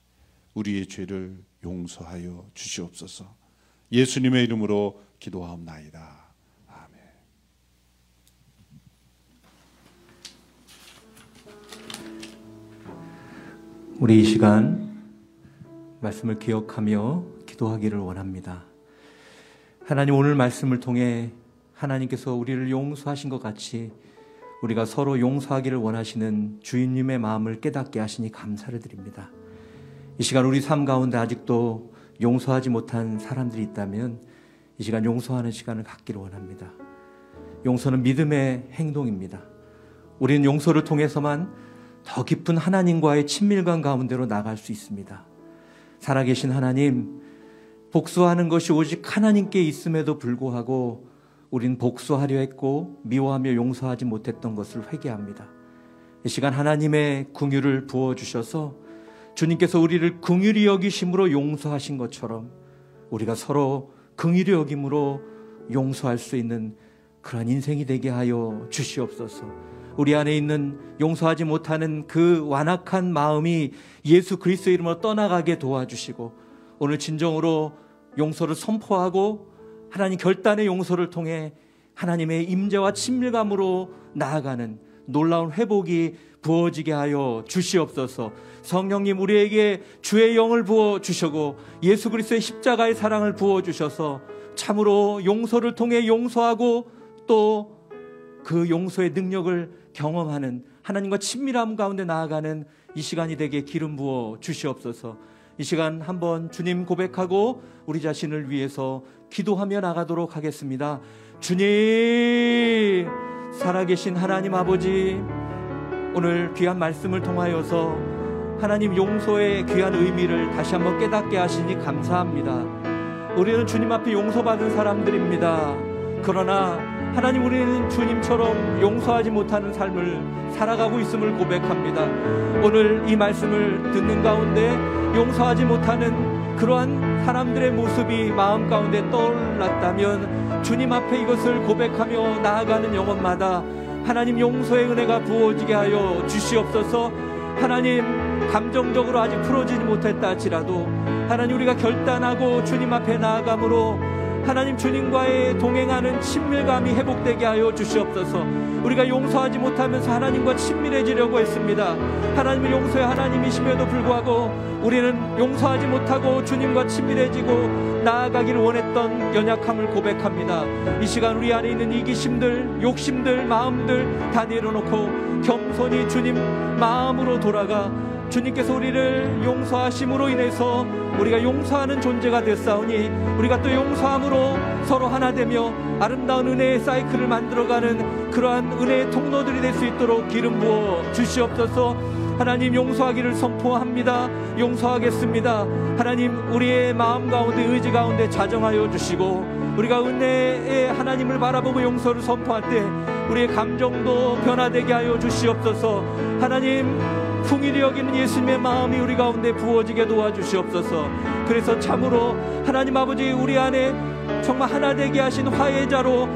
S3: 우리의 죄를 용서하여 주시옵소서. 예수님의 이름으로 기도하옵나이다.
S1: 우리 이 시간 말씀을 기억하며 기도하기를 원합니다. 하나님 오늘 말씀을 통해 하나님께서 우리를 용서하신 것 같이 우리가 서로 용서하기를 원하시는 주인님의 마음을 깨닫게 하시니 감사를 드립니다. 이 시간 우리 삶 가운데 아직도 용서하지 못한 사람들이 있다면 이 시간 용서하는 시간을 갖기를 원합니다. 용서는 믿음의 행동입니다. 우리는 용서를 통해서만 더 깊은 하나님과의 친밀감 가운데로 나갈 수 있습니다. 살아계신 하나님, 복수하는 것이 오직 하나님께 있음에도 불구하고 우린 복수하려 했고 미워하며 용서하지 못했던 것을 회개합니다. 이 시간 하나님의 궁유를 부어 주셔서 주님께서 우리를 긍휼히 여기심으로 용서하신 것처럼 우리가 서로 긍휼히 여김으로 용서할 수 있는 그런 인생이 되게 하여 주시옵소서. 우리 안에 있는 용서하지 못하는 그 완악한 마음이 예수 그리스도 이름으로 떠나가게 도와주시고 오늘 진정으로 용서를 선포하고 하나님 결단의 용서를 통해 하나님의 임재와 친밀감으로 나아가는 놀라운 회복이 부어지게 하여 주시옵소서. 성령님 우리에게 주의 영을 부어 주시고 예수 그리스도의 십자가의 사랑을 부어 주셔서 참으로 용서를 통해 용서하고 또 그 용서의 능력을 경험하는 하나님과 친밀함 가운데 나아가는 이 시간이 되게 기름 부어 주시옵소서. 이 시간 한번 주님 고백하고 우리 자신을 위해서 기도하며 나가도록 하겠습니다. 주님, 살아계신 하나님 아버지, 오늘 귀한 말씀을 통하여서 하나님 용서의 귀한 의미를 다시 한번 깨닫게 하시니 감사합니다. 우리는 주님 앞에 용서받은 사람들입니다. 그러나 하나님 우리는 주님처럼 용서하지 못하는 삶을 살아가고 있음을 고백합니다. 오늘 이 말씀을 듣는 가운데 용서하지 못하는 그러한 사람들의 모습이 마음 가운데 떠올랐다면 주님 앞에 이것을 고백하며 나아가는 영혼마다 하나님 용서의 은혜가 부어지게 하여 주시옵소서. 하나님 감정적으로 아직 풀어지지 못했다 할지라도 하나님 우리가 결단하고 주님 앞에 나아감으로 하나님 주님과의 동행하는 친밀감이 회복되게 하여 주시옵소서. 우리가 용서하지 못하면서 하나님과 친밀해지려고 했습니다. 하나님은 용서의 하나님이심에도 불구하고 우리는 용서하지 못하고 주님과 친밀해지고 나아가기를 원했던 연약함을 고백합니다. 이 시간 우리 안에 있는 이기심들, 욕심들, 마음들 다 내려놓고 겸손히 주님 마음으로 돌아가 주님께서 우리를 용서하심으로 인해서 우리가 용서하는 존재가 됐사오니 우리가 또 용서함으로 서로 하나 되며 아름다운 은혜의 사이클을 만들어가는 그러한 은혜의 통로들이 될 수 있도록 기름 부어 주시옵소서 하나님 용서하기를 선포합니다. 용서하겠습니다. 하나님 우리의 마음 가운데 의지 가운데 자정하여 주시고 우리가 은혜의 하나님을 바라보고 용서를 선포할 때 우리의 감정도 변화되게 하여 주시옵소서 하나님 풍일이 여기는 예수님의 마음이 우리 가운데 부어지게 도와주시옵소서. 그래서 참으로 하나님 아버지 우리 안에 정말 하나 되게 하신 화해자로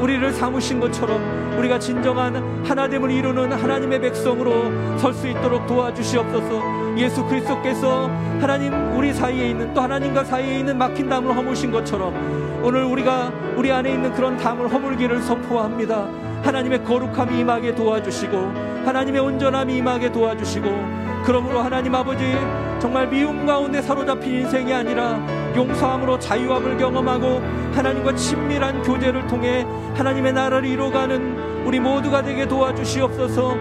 S1: 우리를 삼으신 것처럼 우리가 진정한 하나됨을 이루는 하나님의 백성으로 설 수 있도록 도와주시옵소서. 예수 그리스도께서 하나님 우리 사이에 있는 또 하나님과 사이에 있는 막힌 담을 허무신 것처럼 오늘 우리가 우리 안에 있는 그런 담을 허물기를 선포합니다 하나님의 거룩함이 임하게 도와주시고 하나님의 온전함이 임하게 도와주시고 그러므로 하나님 아버지 정말 미움 가운데 사로잡힌 인생이 아니라 용서함으로 자유함을 경험하고 하나님과 친밀한 교제를 통해 하나님의 나라를 이루어가는 우리 모두가 되게 도와주시옵소서.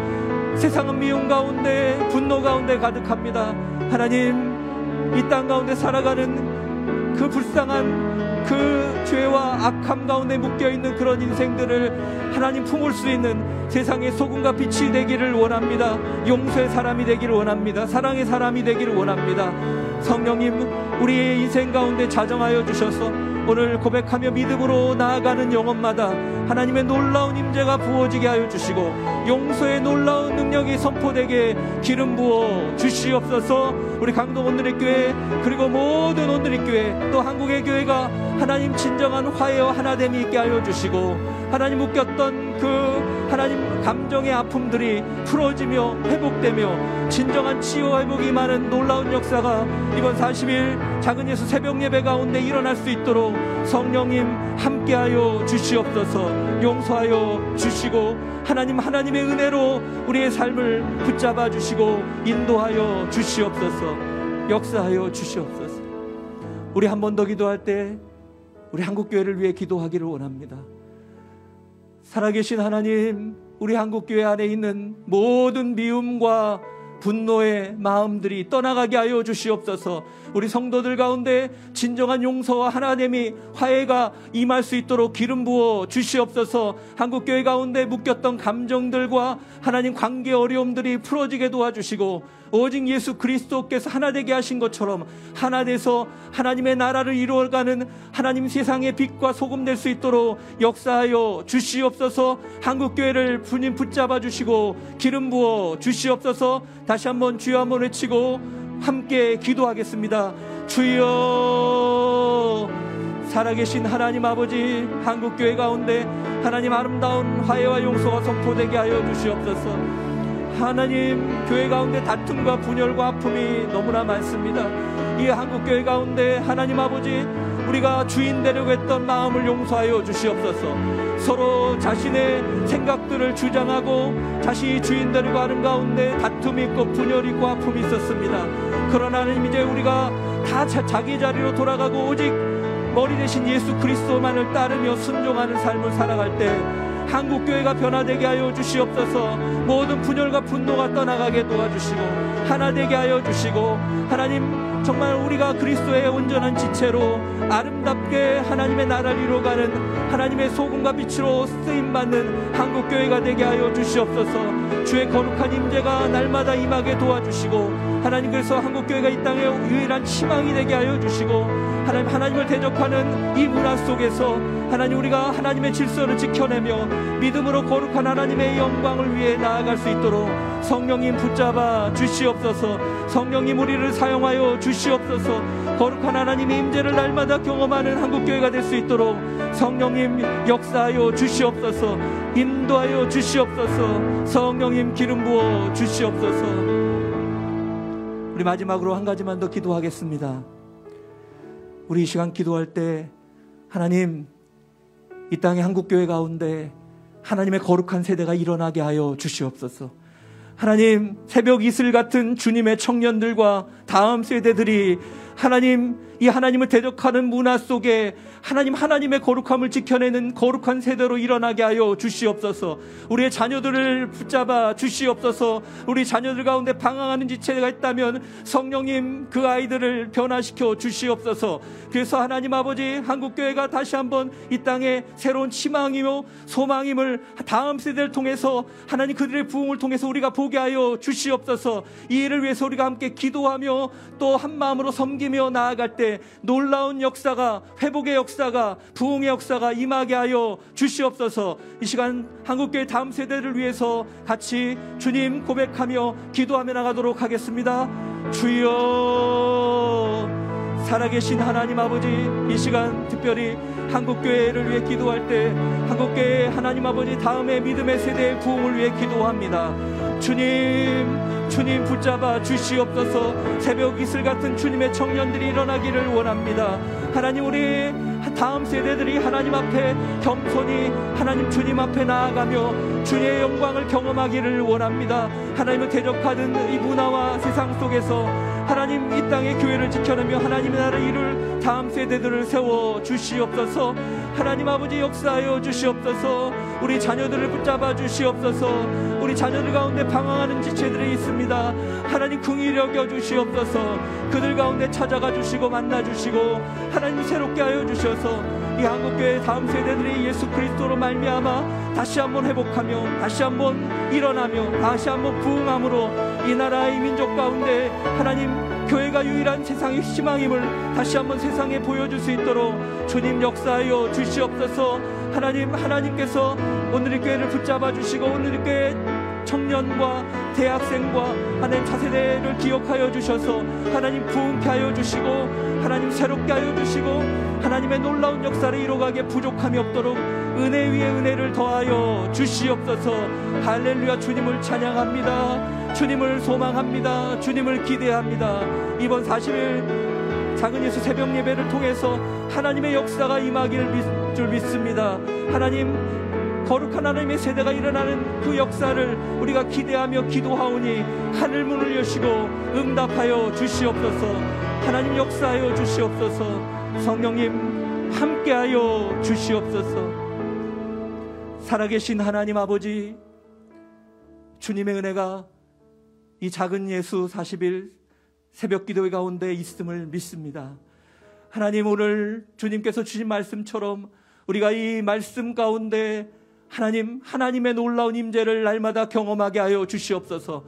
S1: 세상은 미움 가운데 분노 가운데 가득합니다. 하나님 이 땅 가운데 살아가는 그 불쌍한 그 죄와 악함 가운데 묶여 있는 그런 인생들을 하나님 품을 수 있는 세상의 소금과 빛이 되기를 원합니다. 용서의 사람이 되기를 원합니다. 사랑의 사람이 되기를 원합니다. 성령님, 우리의 인생 가운데 자정하여 주셔서 오늘 고백하며 믿음으로 나아가는 영혼마다 하나님의 놀라운 임재가 부어지게 하여 주시고 용서의 놀라운 능력이 선포되게 기름 부어 주시옵소서. 우리 강동 온누리 교회 그리고 모든 온누리 교회 또 한국의 교회가 하나님 진정한 화해와 하나됨이 있게 하여 주시고 하나님 묶였던 그 하나님 감정의 아픔들이 풀어지며 회복되며 진정한 치유 회복이 많은 놀라운 역사가 이번 40일 작은 예수 새벽 예배 가운데 일어날 수 있도록 성령님 함께하여 주시옵소서. 용서하여 주시고 하나님 하나님의 은혜로 우리의 삶을 붙잡아 주시고 인도하여 주시옵소서. 역사하여 주시옵소서. 우리 한 번 더 기도할 때 우리 한국 교회를 위해 기도하기를 원합니다. 살아계신 하나님, 우리 한국교회 안에 있는 모든 미움과 분노의 마음들이 떠나가게 하여 주시옵소서. 우리 성도들 가운데 진정한 용서와 하나님이 화해가 임할 수 있도록 기름 부어 주시옵소서. 한국교회 가운데 묶였던 감정들과 하나님 관계 어려움들이 풀어지게 도와주시고 오직 예수 그리스도께서 하나 되게 하신 것처럼 하나 돼서 하나님의 나라를 이루어가는 하나님 세상의 빛과 소금 될 수 있도록 역사하여 주시옵소서. 한국 교회를 주님 붙잡아 주시고 기름 부어 주시옵소서. 다시 한번 주여 한번 외치고 함께 기도하겠습니다. 주여 살아계신 하나님 아버지 한국교회 가운데 하나님 아름다운 화해와 용서가 선포되게 하여 주시옵소서. 하나님 교회 가운데 다툼과 분열과 아픔이 너무나 많습니다. 이 한국 교회 가운데 하나님 아버지 우리가 주인 되려고 했던 마음을 용서하여 주시옵소서. 서로 자신의 생각들을 주장하고 자신이 주인 되려고 하는 가운데 다툼이 있고 분열이 있고 아픔이 있었습니다. 그러나 하나님 이제 우리가 다 자기 자리로 돌아가고 오직 머리 대신 예수 그리스도만을 따르며 순종하는 삶을 살아갈 때 한국 교회가 변화되게 하여 주시옵소서. 모든 분열과 분노가 떠나가게 도와주시고 하나 되게 하여 주시고 하나님 정말 우리가 그리스도의 온전한 지체로 아름답게 하나님의 나라를 이루어가는 하나님의 소금과 빛으로 쓰임 받는 한국 교회가 되게 하여 주시옵소서. 주의 거룩한 임재가 날마다 임하게 도와주시고 하나님 그래서 한국 교회가 이 땅의 유일한 희망이 되게 하여 주시고 하나님 하나님을 대적하는 이 문화 속에서 하나님 우리가 하나님의 질서를 지켜내며 믿음으로 거룩한 하나님의 영광을 위해 나아갈 수 있도록 성령님 붙잡아 주시옵소서 성령님 우리를 사용하여 주시옵소서 거룩한 하나님의 임재를 날마다 경험하는 한국교회가 될 수 있도록 성령님 역사하여 주시옵소서. 인도하여 주시옵소서. 성령님 기름 부어 주시옵소서. 우리 마지막으로 한 가지만 더 기도하겠습니다. 우리 이 시간 기도할 때 하나님, 이 땅의 한국교회 가운데 하나님의 거룩한 세대가 일어나게 하여 주시옵소서. 하나님, 새벽 이슬 같은 주님의 청년들과 다음 세대들이 하나님, 이 하나님을 대적하는 문화 속에 하나님 하나님의 거룩함을 지켜내는 거룩한 세대로 일어나게 하여 주시옵소서. 우리의 자녀들을 붙잡아 주시옵소서. 우리 자녀들 가운데 방황하는 지체가 있다면 성령님 그 아이들을 변화시켜 주시옵소서. 그래서 하나님 아버지 한국 교회가 다시 한번 이 땅에 새로운 희망이며 소망임을 다음 세대를 통해서 하나님 그들의 부흥을 통해서 우리가 보게 하여 주시옵소서. 이 일을 위해서 우리가 함께 기도하며 또 한 마음으로 섬기 며 나아갈 때 놀라운 역사가 회복의 역사 역사가 부흥의 역사가 임하게 하여 주시옵소서. 이 시간 한국교회 다음 세대를 위해서 같이 주님 고백하며 기도하며 나가도록 하겠습니다. 주여 살아계신 하나님 아버지 이 시간 특별히 한국교회를 위해 기도할 때 한국교회 하나님 아버지 다음에 믿음의 세대의 부흥을 위해 기도합니다. 주님 주님 붙잡아 주시옵소서 새벽 이슬 같은 주님의 청년들이 일어나기를 원합니다. 하나님 우리 다음 세대들이 하나님 앞에 겸손히 하나님 주님 앞에 나아가며 주의 영광을 경험하기를 원합니다. 하나님을 대적하는 이 문화와 세상 속에서 하나님 이 땅의 교회를 지켜내며 하나님의 나라를 이룰 다음 세대들을 세워 주시옵소서. 하나님 아버지 역사하여 주시옵소서. 우리 자녀들을 붙잡아 주시옵소서. 우리 자녀들 가운데 방황하는 지체들이 있습니다. 하나님 긍휼히 여겨 주시옵소서. 그들 가운데 찾아가 주시고 만나 주시고 하나님 새롭게 하여 주셔서 이 한국교회 다음 세대들이 예수 그리스도로 말미암아 다시 한번 회복하며 다시 한번 일어나며 다시 한번 부흥함으로 이 나라의 민족 가운데 하나님 교회가 유일한 세상의 희망임을 다시 한번 세상에 보여줄 수 있도록 주님 역사하여 주시옵소서. 하나님 하나님께서 오늘의 교회를 붙잡아 주시고 오늘의 교회 청년과 대학생과 하나님 차세대를 기억하여 주셔서 하나님 부흥케 하여 주시고 하나님 새롭게 하여 주시고 하나님의 놀라운 역사를 이루어가게 부족함이 없도록 은혜 위에 은혜를 더하여 주시옵소서. 할렐루야. 주님을 찬양합니다. 주님을 소망합니다. 주님을 기대합니다. 이번 40일 작은 예수 새벽 예배를 통해서 하나님의 역사가 임하기를 줄 믿습니다. 하나님 거룩한 하나님의 세대가 일어나는 그 역사를 우리가 기대하며 기도하오니 하늘 문을 여시고 응답하여 주시옵소서. 하나님 역사하여 주시옵소서 성령님 함께하여 주시옵소서 살아계신 하나님 아버지 주님의 은혜가 이 작은 예수 40일 새벽 기도회 가운데 있음을 믿습니다. 하나님 오늘 주님께서 주신 말씀처럼 우리가 이 말씀 가운데 하나님 하나님의 놀라운 임재를 날마다 경험하게 하여 주시옵소서.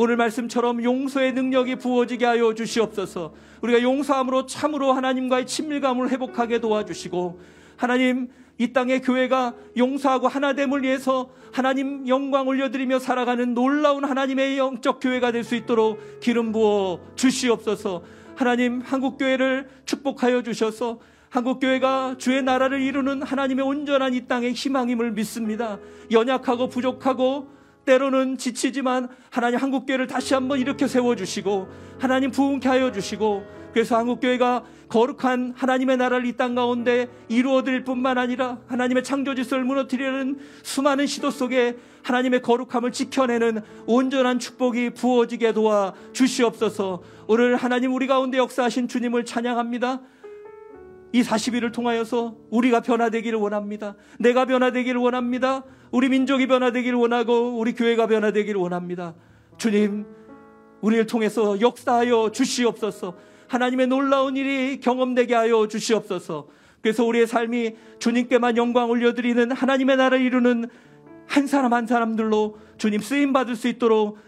S1: 오늘 말씀처럼 용서의 능력이 부어지게 하여 주시옵소서. 우리가 용서함으로 참으로 하나님과의 친밀감을 회복하게 도와주시고 하나님 이 땅의 교회가 용서하고 하나됨을 위해서 하나님 영광 올려드리며 살아가는 놀라운 하나님의 영적 교회가 될 수 있도록 기름 부어 주시옵소서. 하나님 한국 교회를 축복하여 주셔서 한국 교회가 주의 나라를 이루는 하나님의 온전한 이 땅의 희망임을 믿습니다. 연약하고 부족하고 때로는 지치지만 하나님 한국 교회를 다시 한번 일으켜 세워 주시고 하나님 부흥케 하여 주시고 그래서 한국 교회가 거룩한 하나님의 나라를 이 땅 가운데 이루어 드릴 뿐만 아니라 하나님의 창조 질서를 무너뜨리는 수많은 시도 속에 하나님의 거룩함을 지켜내는 온전한 축복이 부어지게 도와 주시옵소서. 오늘 하나님 우리 가운데 역사하신 주님을 찬양합니다. 이 40일을 통하여서 우리가 변화되기를 원합니다. 내가 변화되기를 원합니다. 우리 민족이 변화되기를 원하고 우리 교회가 변화되기를 원합니다. 주님, 우리를 통해서 역사하여 주시옵소서. 하나님의 놀라운 일이 경험되게 하여 주시옵소서. 그래서 우리의 삶이 주님께만 영광 올려드리는 하나님의 나라를 이루는 한 사람 한 사람들로 주님 쓰임 받을 수 있도록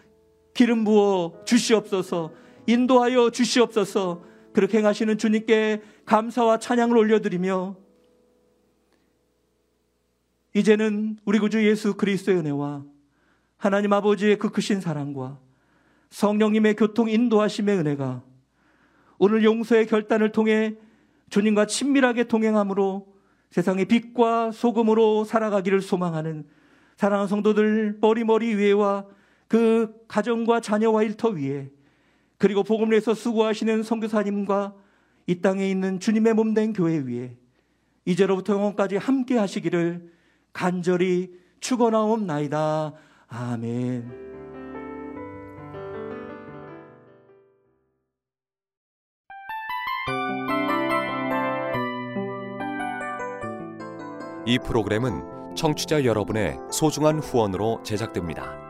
S1: 기름 부어 주시옵소서. 인도하여 주시옵소서. 그렇게 행하시는 주님께 감사와 찬양을 올려드리며 이제는 우리 구주 예수 그리스도의 은혜와 하나님 아버지의 그 크신 사랑과 성령님의 교통 인도하심의 은혜가 오늘 용서의 결단을 통해 주님과 친밀하게 동행함으로 세상의 빛과 소금으로 살아가기를 소망하는 사랑하는 성도들 머리머리 위에와 그 가정과 자녀와 일터 위에 그리고 복음을 위해서 수고하시는 선교사님과 이 땅에 있는 주님의 몸 된 교회 위에 이제로부터 영원까지 함께 하시기를 간절히 축원하옵나이다. 아멘.
S4: 이 프로그램은 청취자 여러분의 소중한 후원으로 제작됩니다.